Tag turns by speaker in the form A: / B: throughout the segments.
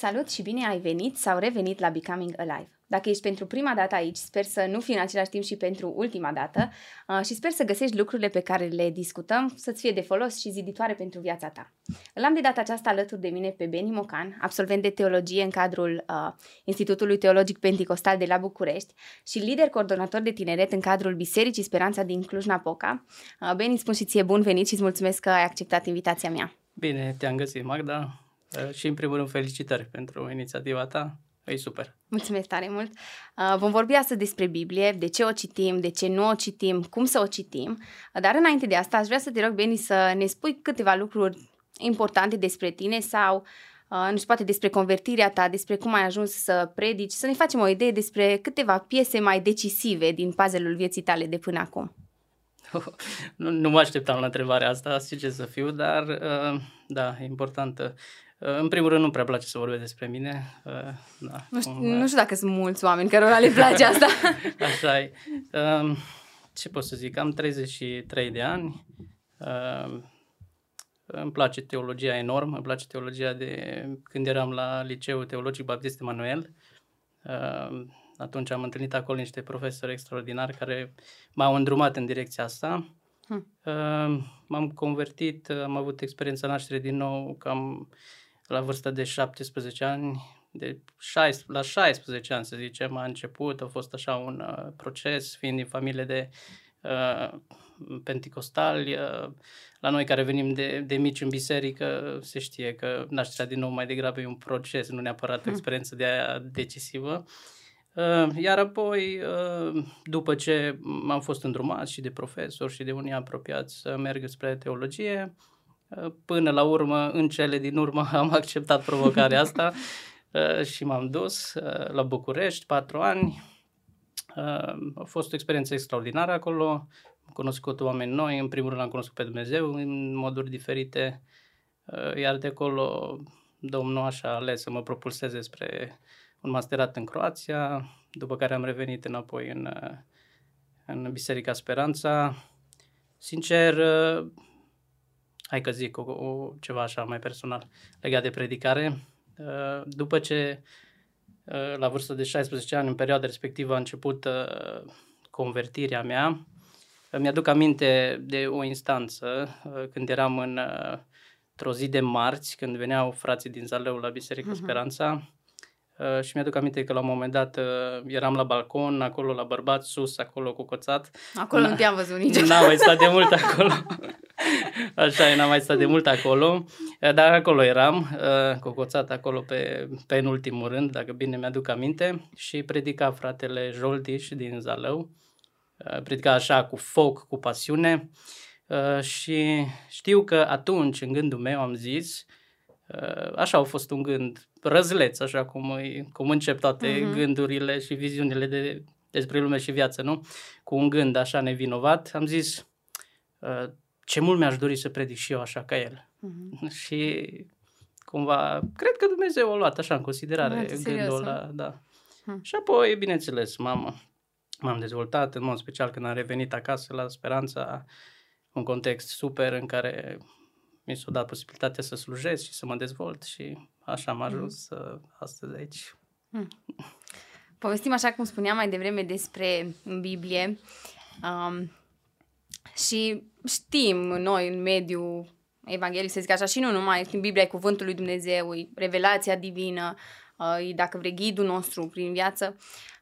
A: Salut și bine ai venit sau revenit la Becoming Alive. Dacă ești pentru prima dată aici, sper să nu fii în același timp și pentru ultima dată uh, și sper să găsești lucrurile pe care le discutăm să-ți fie de folos și ziditoare pentru viața ta. Îl am de data aceasta alături de mine pe Beni Mocan, absolvent de teologie în cadrul uh, Institutului Teologic Pentecostal de la București și lider coordonator de tineret în cadrul Bisericii Speranța din Cluj-Napoca. Uh, Beni, spun și ție bun venit și îți mulțumesc că ai acceptat invitația mea.
B: Bine, te-am găsit, Magda. Uh, și în primul rând felicitări pentru inițiativa ta. E super.
A: Mulțumesc tare mult. Uh, vom vorbi astăzi despre Biblie, de ce o citim, de ce nu o citim, cum să o citim. Uh, dar înainte de asta, aș vrea să te rog, Beni, să ne spui câteva lucruri importante despre tine sau nu știu, poate despre convertirea ta, despre cum ai ajuns să predici, să ne facem o idee despre câteva piese mai decisive din puzzle-ul vieții tale de până acum.
B: nu, nu mă așteptam la întrebarea asta, ce să fiu, dar da, e importantă. În primul rând, nu prea place să vorbesc despre mine. Uh,
A: da, nu, știu, nu știu dacă sunt mulți oameni cărora le place asta.
B: Așa e. Um, ce pot să zic? Am 33 de ani. Um, îmi place teologia enorm. Îmi place teologia de când eram la Liceul Teologic Baptist Emanuel. Um, atunci am întâlnit acolo niște profesori extraordinari care m-au îndrumat în direcția asta. Hmm. M-am convertit, am avut experiența naștere din nou, cam la vârsta de 17 ani, de 16, la 16 ani să zicem, a început, a fost așa un uh, proces, fiind din familie de uh, penticostali, uh, la noi care venim de, de mici în biserică, se știe că nașterea din nou mai degrabă e un proces, nu neapărat o hmm. experiență de aia decisivă. Uh, iar apoi, uh, după ce am fost îndrumat și de profesori și de unii apropiați să merg spre teologie, Până la urmă, în cele din urmă, am acceptat provocarea asta uh, și m-am dus uh, la București, patru ani. Uh, a fost o experiență extraordinară acolo. Am cunoscut oameni noi. În primul rând am cunoscut pe Dumnezeu în moduri diferite. Iar de acolo Domnul așa a ales să mă propulseze spre un masterat în Croația, după care am revenit înapoi în, în Biserica Speranța. Sincer, hai că zic, o, o, ceva așa mai personal legat de predicare. Uh, după ce uh, la vârstă de 16 ani, în perioada respectivă, a început uh, convertirea mea, mi-aduc aminte de o instanță când eram în, într-o zi de marți, când veneau frații din Zaleu la Biserica uh-huh. Speranța Uh, și mi-aduc aminte că la un moment dat uh, eram la balcon, acolo la bărbat, sus, acolo cu coțat.
A: Acolo nu te-am văzut niciodată.
B: N-am mai stat de mult acolo. Așa, n-am mai stat de mult acolo. Uh, dar acolo eram, cu coțat acolo pe, pe în ultimul rând, dacă bine mi-aduc aminte. Și predica fratele Joldiș din Zalău. Predica așa cu foc, cu pasiune. Și știu că atunci, în gândul meu, am zis, așa a fost un gând răzleț, așa cum, cum încep toate uh-huh. gândurile și viziunile de, despre lume și viață, nu? Cu un gând așa nevinovat, am zis uh, ce mult mi-aș dori să predic și eu așa ca el. Uh-huh. Și cumva, cred că Dumnezeu a luat așa în considerare da, gândul ăla, da. Uh-huh. Și apoi, bineînțeles, m-am, m-am dezvoltat, în mod special când am revenit acasă la Speranța, un context super în care mi s-a dat posibilitatea să slujesc și să mă dezvolt și așa am ajuns mm. astăzi aici. Mm.
A: Povestim așa cum spuneam mai devreme despre Biblie um, și știm noi în mediul evanghelic, să zic așa, și nu numai, în Biblia e cuvântul lui Dumnezeu, e revelația divină, uh, e, dacă vrei, ghidul nostru prin viață,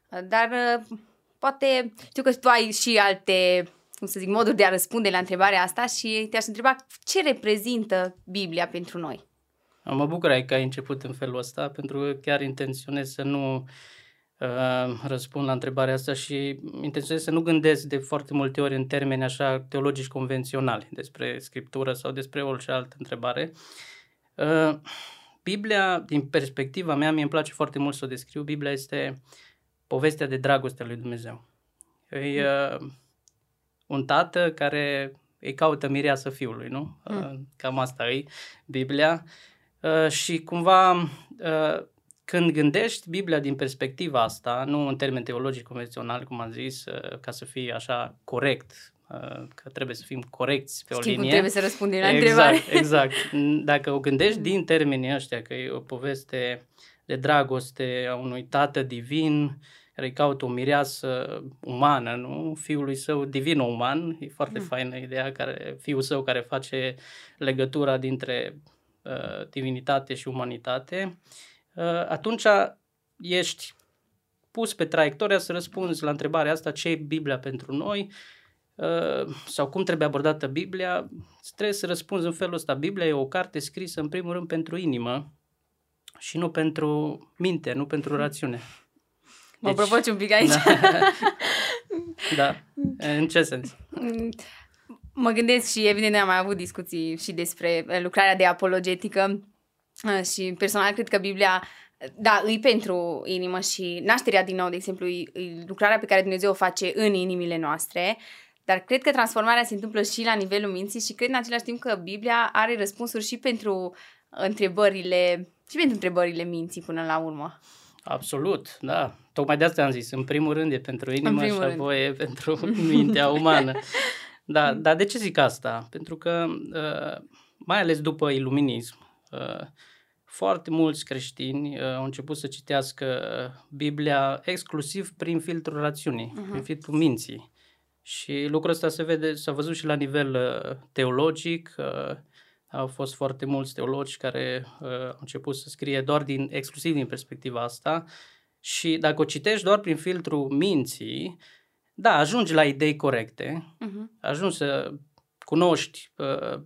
A: uh, dar uh, poate, știu că tu ai și alte cum să zic, moduri de a răspunde la întrebarea asta și te-aș întreba ce reprezintă Biblia pentru noi.
B: Mă bucur că ai început în felul ăsta, pentru că chiar intenționez să nu uh, răspund la întrebarea asta și intenționez să nu gândesc de foarte multe ori în termeni așa teologici convenționali despre scriptură sau despre orice altă întrebare. Uh, Biblia, din perspectiva mea, mi îmi place foarte mult să o descriu. Biblia este povestea de dragoste a lui Dumnezeu. E uh, un tată care îi caută mireasa fiului, nu? Mm. Cam asta e Biblia. Uh, și cumva uh, când gândești Biblia din perspectiva asta, nu în termen teologic convențional, cum am zis, uh, ca să fie așa corect, că trebuie să fim corecți pe
A: Știi
B: o linie.
A: Cum trebuie să răspundem la
B: exact,
A: întrebare.
B: Exact, Dacă o gândești din termenii ăștia, că e o poveste de dragoste a unui tată divin care îi caută o mireasă umană, nu? Fiului său divin-uman, e foarte mm. faină ideea, care, fiul său care face legătura dintre uh, divinitate și umanitate, uh, atunci ești pus pe traiectoria să răspunzi la întrebarea asta, ce e Biblia pentru noi, uh, sau cum trebuie abordată Biblia, trebuie să răspunzi în felul ăsta. Biblia e o carte scrisă în primul rând pentru inimă și nu pentru minte, nu pentru rațiune.
A: Mă deci, provoci un pic aici.
B: Da. da. În ce sens?
A: Mă gândesc și evident am mai avut discuții și despre lucrarea de apologetică uh, și personal cred că Biblia da, îi pentru inimă și nașterea din nou, de exemplu, e, e lucrarea pe care Dumnezeu o face în inimile noastre, dar cred că transformarea se întâmplă și la nivelul minții și cred în același timp că Biblia are răspunsuri și pentru întrebările și pentru întrebările minții până la urmă.
B: Absolut, da. Tocmai de asta am zis. În primul rând e pentru inimă și apoi e pentru mintea umană. Da, dar de ce zic asta? Pentru că, uh, mai ales după iluminism, uh, foarte mulți creștini uh, au început să citească Biblia exclusiv prin filtrul rațiunii, uh-huh. prin filtrul minții. Și lucrul ăsta se vede, s-a văzut și la nivel teologic, au fost foarte mulți teologi care uh, au început să scrie doar din, exclusiv din perspectiva asta și dacă o citești doar prin filtrul minții, da, ajungi la idei corecte, uh-huh. ajungi să cunoști uh,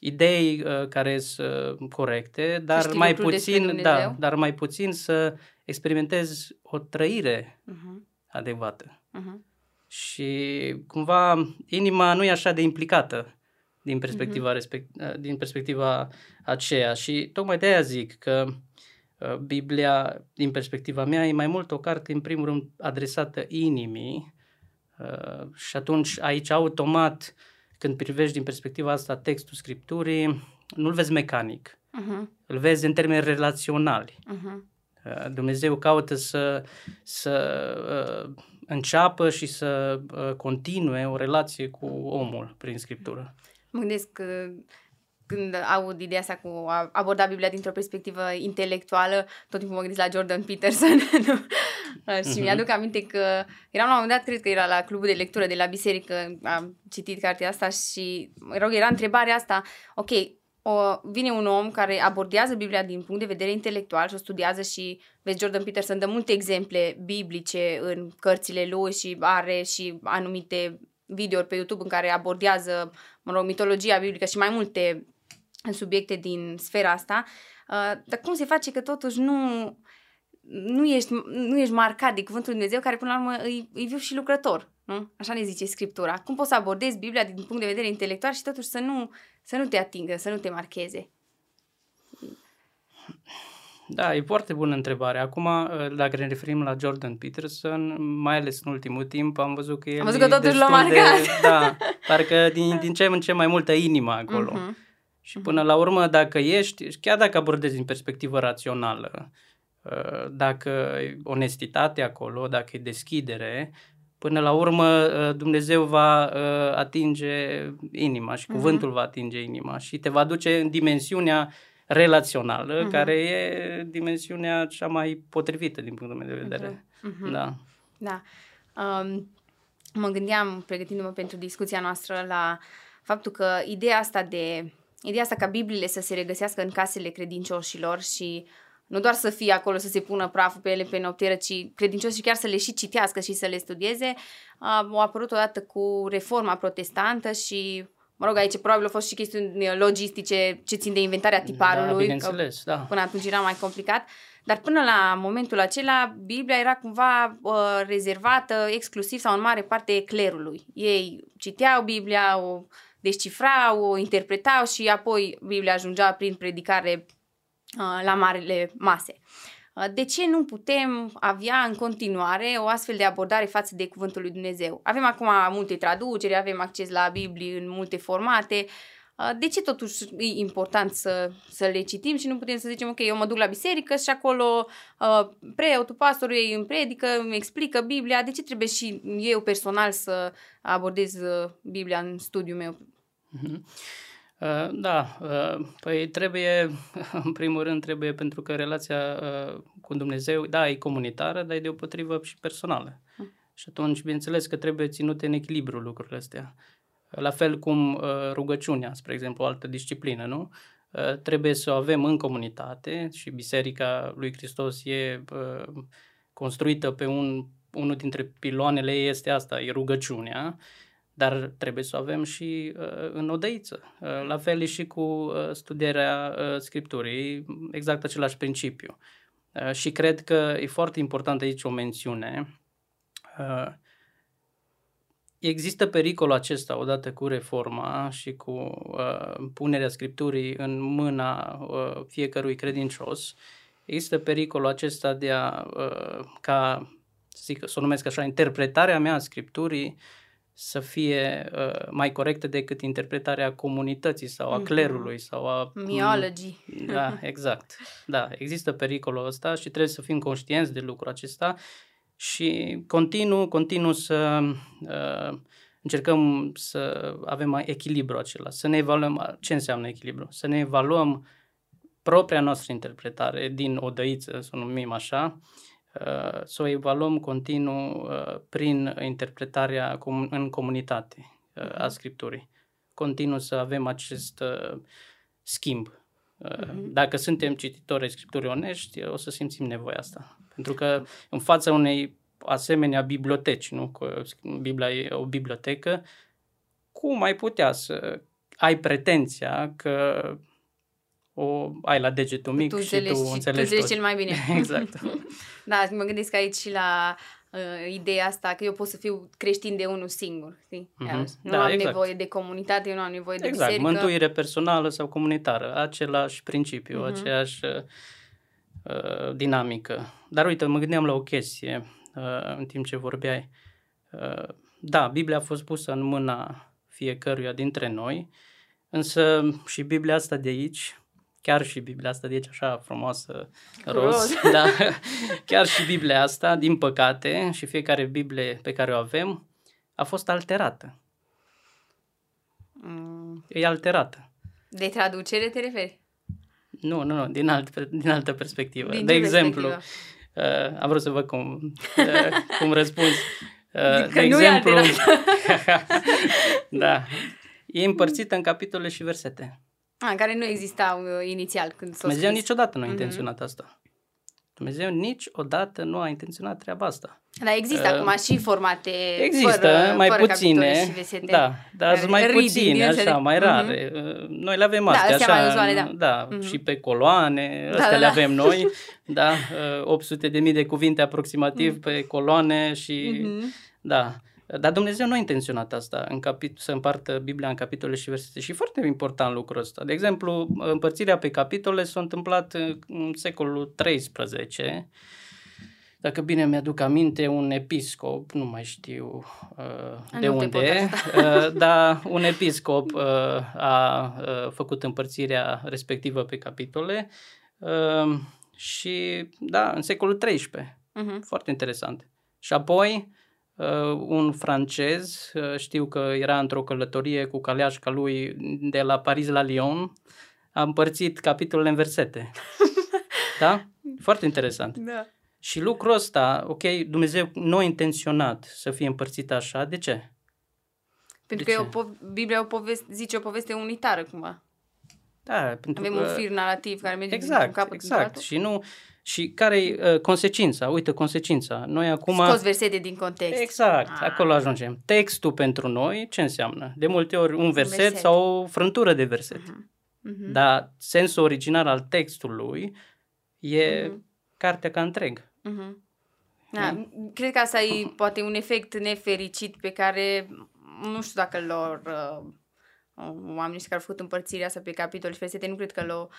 B: idei uh, care sunt uh, corecte, dar mai puțin, da, dar mai puțin să experimentezi o trăire uh-huh. adecvată. Uh-huh. Și cumva inima nu e așa de implicată din perspectiva, uh-huh. respect, din perspectiva aceea. Și tocmai de aia zic că uh, Biblia, din perspectiva mea, e mai mult o carte, în primul rând, adresată inimii uh, și atunci aici automat, când privești din perspectiva asta textul Scripturii, nu-l vezi mecanic, uh-huh. îl vezi în termeni relaționali. Uh-huh. Dumnezeu caută să, să uh, înceapă și să uh, continue o relație cu omul prin Scriptură.
A: Mă gândesc că când aud ideea asta cu a aborda Biblia dintr-o perspectivă intelectuală, tot timpul mă gândesc la Jordan Peterson nu? și uh-huh. mi-aduc aminte că eram la un moment dat, cred că era la clubul de lectură de la biserică, am citit cartea asta și rog, era întrebarea asta, ok, o, vine un om care abordează Biblia din punct de vedere intelectual și o studiază și vezi Jordan Peterson dă multe exemple biblice în cărțile lui și are și anumite videouri pe YouTube în care abordează, mă rog, mitologia biblică și mai multe subiecte din sfera asta, uh, dar cum se face că totuși nu, nu, ești, nu ești marcat de cuvântul Lui Dumnezeu care până la urmă e, e viu și lucrător, nu? Așa ne zice Scriptura. Cum poți să abordezi Biblia din punct de vedere intelectual și totuși să nu, să nu te atingă, să nu te marcheze?
B: Da, e foarte bună întrebare. Acum, uh, dacă ne referim la Jordan Peterson, mai ales în ultimul timp, am văzut că el
A: Am văzut că totuși l-a marcat. De,
B: da, parcă din, din ce în ce mai multă inimă acolo. Uh-huh. Și până la urmă, dacă ești, chiar dacă abordezi din perspectivă rațională, uh, dacă e onestitate acolo, dacă e deschidere, până la urmă uh, Dumnezeu va atinge inima și mhm. cuvântul uh-huh. va atinge inima și te va duce în dimensiunea relațională, uh-huh. care e dimensiunea cea mai potrivită din punctul meu de vedere. Uh-huh. Da.
A: Da. Um, mă gândeam, pregătindu-mă pentru discuția noastră, la faptul că ideea asta de ideea asta ca Bibliile să se regăsească în casele credincioșilor și nu doar să fie acolo să se pună praful pe ele pe noptieră, ci credincioșii chiar să le și citească și să le studieze, au apărut odată cu reforma protestantă și Mă rog, aici probabil au fost și chestiuni logistice ce țin de inventarea tiparului. Da,
B: bineînțeles, da.
A: Până atunci era mai complicat. Dar până la momentul acela, Biblia era cumva uh, rezervată exclusiv sau în mare parte clerului. Ei citeau Biblia, o descifrau, o interpretau și apoi Biblia ajungea prin predicare uh, la marile mase. Uh, de ce nu putem avea în continuare o astfel de abordare față de Cuvântul lui Dumnezeu? Avem acum multe traduceri, avem acces la Biblie în multe formate. Uh, de ce totuși e important să, să le citim și nu putem să zicem, ok, eu mă duc la biserică și acolo uh, preotul, pastorul ei îmi predică, îmi explică Biblia, de ce trebuie și eu personal să abordez Biblia în studiul meu?
B: Mm-hmm. Uh, da, uh, păi trebuie, în primul rând trebuie, pentru că relația uh, cu Dumnezeu, da, e comunitară, dar e deopotrivă și personală. Mm. Și atunci, bineînțeles că trebuie ținute în echilibru lucrurile astea. La fel cum rugăciunea, spre exemplu, o altă disciplină, nu? Trebuie să o avem în comunitate și Biserica lui Hristos e construită pe un, unul dintre piloanele ei este asta, e rugăciunea dar trebuie să o avem și uh, în odăiță. Uh, la fel și cu uh, studierea uh, Scripturii, exact același principiu. Uh, și cred că e foarte important aici o mențiune. Uh, există pericolul acesta odată cu reforma și cu uh, punerea Scripturii în mâna uh, fiecărui credincios. Există pericolul acesta de a, uh, ca, să, zic, să o numesc așa, interpretarea mea a Scripturii uh, să fie uh, mai corectă decât interpretarea comunității sau a mhm. clerului sau a...
A: Miology.
B: Da, exact. Da, există pericolul ăsta și trebuie să fim conștienți de lucrul acesta și continuu, continuu să uh, încercăm să avem echilibru acela, să ne evaluăm ce înseamnă echilibru, să ne evaluăm propria noastră interpretare din odăiță, să o numim așa, Uh, să o evaluăm continuu uh, prin interpretarea în comunitate uh, a mhm. Scripturii. Continuu să avem acest schimb. Mhm. Dacă suntem cititori ai Scripturii onești, o să simțim nevoia asta. Pentru că în fața unei asemenea biblioteci, nu? Că Biblia e o bibliotecă, cum ai putea să ai pretenția că o ai la degetul mic tu și tu înțelegi, tu
A: înțelegi cel mai bine.
B: exact.
A: da, mă gândesc aici și la uh, ideea asta că eu pot să fiu creștin de unul singur, știi? Mm-hmm. Nu da, am exact. nevoie de comunitate, eu nu am nevoie de
B: exact.
A: biserică.
B: Mântuire personală sau comunitară, același principiu, mm-hmm. aceeași uh, uh, dinamică. Dar uite, mă gândeam la o chestie uh, în timp ce vorbeai. Uh, da, Biblia a fost pusă în mâna fiecăruia dintre noi, însă și Biblia asta de aici chiar și Biblia asta, deci așa frumoasă, roz, da, chiar și Biblia asta, din păcate, și fiecare Biblie pe care o avem, a fost alterată. Mm. E alterată.
A: De traducere te referi?
B: Nu, nu, nu, din, alt, din altă perspectivă. Din de exemplu, uh, am vrut să văd cum, uh, cum răspunzi. Uh, de exemplu, da, e împărțită în capitole și versete.
A: A, care nu existau uh, inițial când s-a
B: Dumnezeu scris. niciodată nu a mhm. intenționat mm-hmm. asta. Dumnezeu niciodată nu a intenționat treaba asta.
A: Dar există uh, acum și formate
B: Există,
A: fără,
B: mai
A: fără
B: puține. Da, dar sunt mai puține, așa, mai mhm. rare. Mm-hmm. Noi le avem astea, da, așa, mai uzuale, da. da mm-hmm. și pe coloane, da, astea da, le da. avem noi, da, 800 uh, de mii de cuvinte aproximativ mm-hmm. pe coloane și, mm-hmm. da. Dar Dumnezeu nu a intenționat asta, în capit- să împartă Biblia în capitole și versete. Și foarte important lucrul ăsta. De exemplu, împărțirea pe capitole s-a întâmplat în secolul XIII. Dacă bine mi-aduc aminte, un episcop, nu mai știu uh, de nu unde, uh, dar un episcop uh, a uh, făcut împărțirea respectivă pe capitole uh, și, da, în secolul XIII. Uh-huh. Mhm. Foarte interesant. Și apoi, uh, un francez, uh, știu că era într-o călătorie cu caleașca lui de la Paris la Lyon, a împărțit capitolele în versete. da? Foarte interesant.
A: Da.
B: Și lucrul ăsta, ok, Dumnezeu nu a intenționat să fie împărțit așa, de ce?
A: Pentru de că ce? E o po- Biblia o poveste, zice o poveste unitară cumva.
B: Da, pentru
A: Avem
B: că...
A: un fir narrativ care merge
B: exact,
A: din capăt
B: exact. Și nu, și care e uh, consecința? Uite, consecința. Noi acum...
A: Scos versete din context.
B: Exact, ah. acolo ajungem. Textul pentru noi, ce înseamnă? De multe ori un verset, un verset. sau o frântură de verset. Uh-huh. Uh-huh. Dar sensul original al textului e uh-huh. cartea ca întreg. Uh-huh.
A: Da, mm? Cred că asta e poate un efect nefericit pe care nu știu dacă lor uh, oamenii care au făcut împărțirea asta pe capitol și versete, nu cred că l-au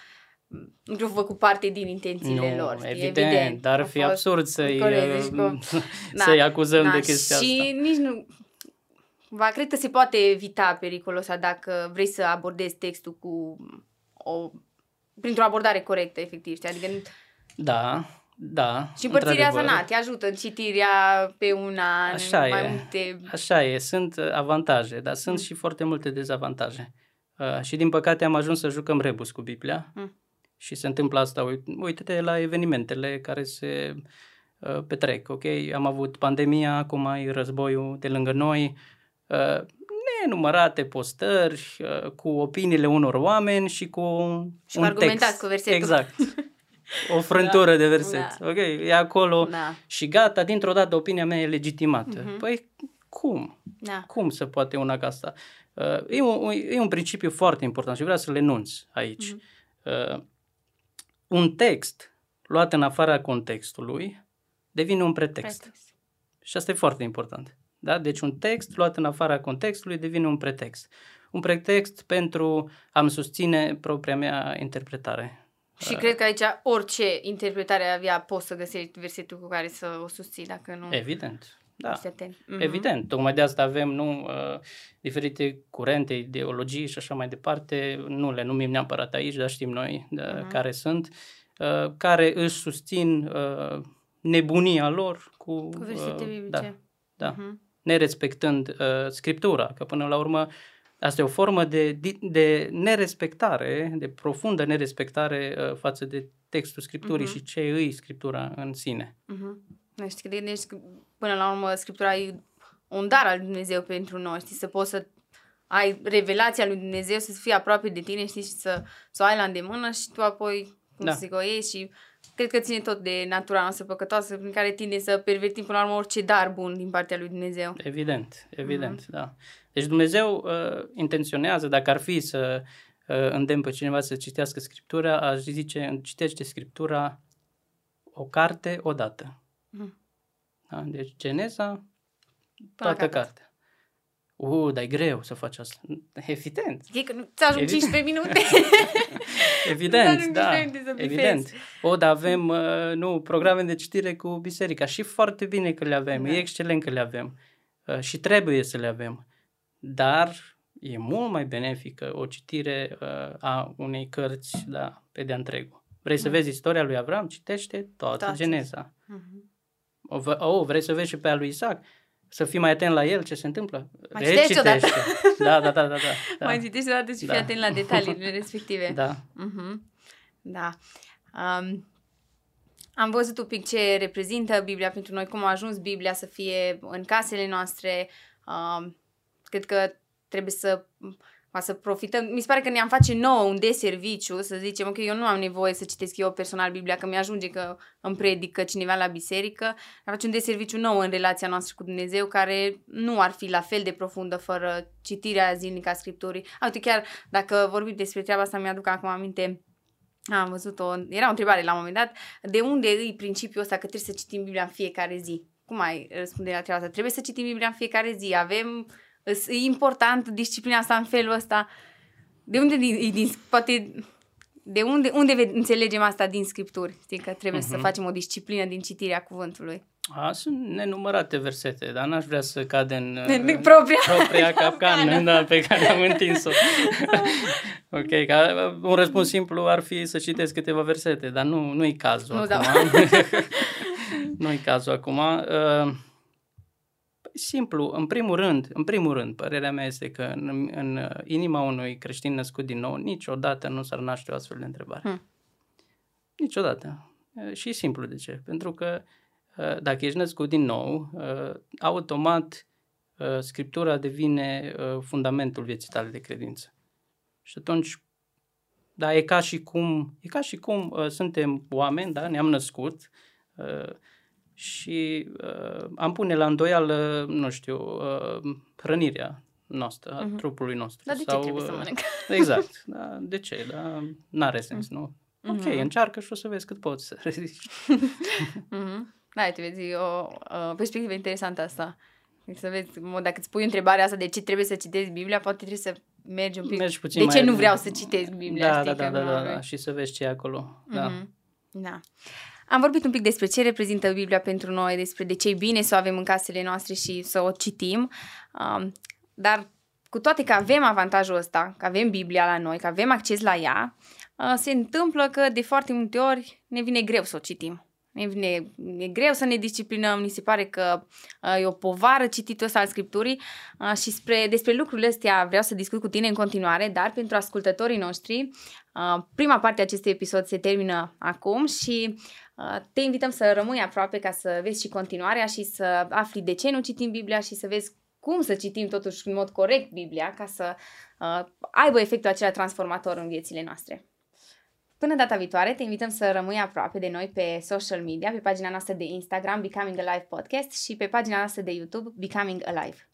A: nu făcut parte din intențiile
B: nu,
A: lor.
B: Evident, evident, dar ar fi absurd să-i, corect, deci, uh, să-i da, acuzăm da, de chestia
A: și asta. Și nici nu... Va, cred că se poate evita pericolul ăsta dacă vrei să abordezi textul cu o... printr-o abordare corectă, efectiv. Știi? Adică...
B: Da, da.
A: Și împărțirea asta, na, te ajută în citirea pe un an,
B: Așa
A: mai
B: e.
A: multe...
B: Așa e, sunt avantaje, dar sunt mm. și foarte multe dezavantaje. Uh, și din păcate am ajuns să jucăm rebus cu Biblia.
A: Mm.
B: Și se întâmplă asta, uite- uite-te la evenimentele care se uh, petrec, ok? Am avut pandemia, acum e războiul de lângă noi, uh, nenumărate postări uh, cu opiniile unor oameni și cu
A: Și
B: un
A: argumentați
B: text.
A: cu versetul.
B: Exact. O frântură de verset.
A: Da.
B: Ok, e acolo
A: Da.
B: și gata, dintr-o dată opinia mea e legitimată.
A: Mhm.
B: Păi cum?
A: Da.
B: Cum se poate una ca asta? Uh, e, un, e un principiu foarte important și vreau să le enunț aici.
A: Mhm.
B: Uh, un text luat în afara contextului devine un pretext.
A: Pretext.
B: Și asta e foarte important. Da? Deci un text luat în afara contextului devine un pretext. Un pretext pentru a-mi susține propria mea interpretare.
A: Și cred că aici orice interpretare avea poți să găsești versetul cu care să o susții dacă nu
B: Evident. Da.
A: ești atent. Mhm.
B: Evident, tocmai de asta avem nu, uh, diferite curente, ideologii și așa mai departe, nu le numim neapărat aici, dar știm noi de,
A: Mhm.
B: care sunt, uh, care își susțin uh, nebunia lor cu,
A: Cu versete
B: uh,
A: biblice.
B: Da, da.
A: Mhm.
B: nerespectând uh, scriptura, că până la urmă asta e o formă de, di- de nerespectare, de profundă nerespectare uh, față de textul scripturii
A: Mhm.
B: și ce îi scriptura în sine.
A: Mhm. Nu știu, că gândești că până la urmă Scriptura e un dar al lui Dumnezeu pentru noi, știi, să poți să ai revelația lui Dumnezeu, să fie aproape de tine, știi, și să, să o ai la îndemână și tu apoi, cum
B: Da.
A: să zic, o iei și cred că ține tot de natura noastră păcătoasă prin care tinde să pervertim până la urmă orice dar bun din partea lui Dumnezeu.
B: Evident, evident,
A: Mhm.
B: da. Deci Dumnezeu uh, intenționează, dacă ar fi să uh, îndemn pe cineva să citească Scriptura, aș zice, citește Scriptura o carte odată.
A: Mhm.
B: Da? Deci Geneza,
A: la
B: toată
A: capăt.
B: cartea. Uh, dar e greu să faci asta. Evident,
A: E că nu ți ajung
B: Evident.
A: 15 minute.
B: evident,
A: ajung
B: da,
A: 15 minute să bifezi.
B: evident. O, dar avem, uh, nu, programe de citire cu biserica și foarte bine că le avem,
A: Da.
B: e excelent că le avem uh, și trebuie să le avem, dar e mult mai benefică o citire uh, a unei cărți, da, pe de-a întregul. Vrei să
A: Da.
B: vezi istoria lui Avram? Citește toată
A: Toate.
B: Geneza.
A: Mhm.
B: O, v- oh, vrei să vezi și pe a lui Isaac? Să fii mai atent la el, ce se întâmplă?
A: Mai citești odată.
B: Da, da, da, da. da, da.
A: Mai citești o dată și
B: Da.
A: fii atent la detaliile respective.
B: Da,
A: Mhm. Da. Um, am văzut un pic ce reprezintă Biblia pentru noi, cum a ajuns Biblia să fie în casele noastre. Um, cred că trebuie să ca să profităm. Mi se pare că ne-am face nouă un deserviciu, să zicem, ok, eu nu am nevoie să citesc eu personal Biblia, că mi-ajunge că îmi predică cineva la biserică. Am face un deserviciu nou în relația noastră cu Dumnezeu, care nu ar fi la fel de profundă fără citirea zilnică a Scripturii. A, uite, chiar dacă vorbim despre treaba asta, mi-aduc acum aminte am văzut-o, era o întrebare la un moment dat, de unde e principiul ăsta că trebuie să citim Biblia în fiecare zi? Cum ai răspunde la treaba asta? Trebuie să citim Biblia în fiecare zi, avem, e important disciplina asta în felul ăsta. De unde, din, e din, poate, de unde, unde ve- înțelegem asta din Scripturi? Știi că trebuie să
B: Mhm.
A: facem o disciplină din citirea cuvântului.
B: A, sunt nenumărate versete, dar n-aș vrea să cad în
A: În
B: uh,
A: propria
B: propria
A: capcană.
B: capcană da, pe care am întins-o. ok, ca, un răspuns simplu ar fi să citesc câteva versete, dar nu, nu-i cazul
A: Nu,
B: acum. nu-i cazul acum. Uh, păi, simplu, în primul rând, în primul rând, părerea mea este că în, în inima unui creștin născut din nou, niciodată nu s-ar naște o astfel de întrebare.
A: Hmm.
B: Niciodată. Uh, Și e simplu de ce. Pentru că uh, dacă ești născut din nou, uh, automat uh, Scriptura devine uh, fundamentul vieții tale de credință. Și atunci, da, e ca și cum, e ca și cum uh, suntem oameni, da, ne-am născut uh, și uh, am pune la îndoială, nu știu, uh, hrănirea noastră, a
A: Mhm.
B: trupului nostru.
A: Dar de ce
B: Sau,
A: trebuie să
B: uh,
A: mănânc?
B: Exact. Da, de ce? Da, n-are sens, nu? Ok,
A: Mhm.
B: încearcă și o să vezi cât poți să reziști.
A: Mhm. Da, uite, vezi, e o uh, perspectivă interesantă asta. Deci Să vezi, mă, dacă îți pui întrebarea asta de ce trebuie să citești Biblia, poate trebuie să mergi un pic.
B: Mergi puțin
A: de
B: mai-
A: ce nu vreau să citesc Biblia?
B: Da,
A: știi,
B: da, da,
A: că
B: da,
A: nu
B: da,
A: avem-
B: da, și să vezi ce e acolo. Da.
A: Mhm. Da. Am vorbit un pic despre ce reprezintă Biblia pentru noi, despre de ce e bine să o avem în casele noastre și să o citim. Um, dar cu toate că avem avantajul ăsta, că avem Biblia la noi, că avem acces la ea, uh, se întâmplă că de foarte multe ori ne vine greu să o citim. Ne vine, e greu să ne disciplinăm, ni se pare că uh, e o povară cititul ăsta al Scripturii uh, și spre, despre lucrurile astea vreau să discut cu tine în continuare, dar pentru ascultătorii noștri, uh, prima parte a acestui episod se termină acum și uh, te invităm să rămâi aproape ca să vezi și continuarea și să afli de ce nu citim Biblia și să vezi cum să citim totuși în mod corect Biblia ca să uh, aibă efectul acela transformator în viețile noastre. Până data viitoare, te invităm să rămâi aproape de noi pe social media, pe pagina noastră de Instagram Becoming Alive Podcast și pe pagina noastră de YouTube Becoming Alive.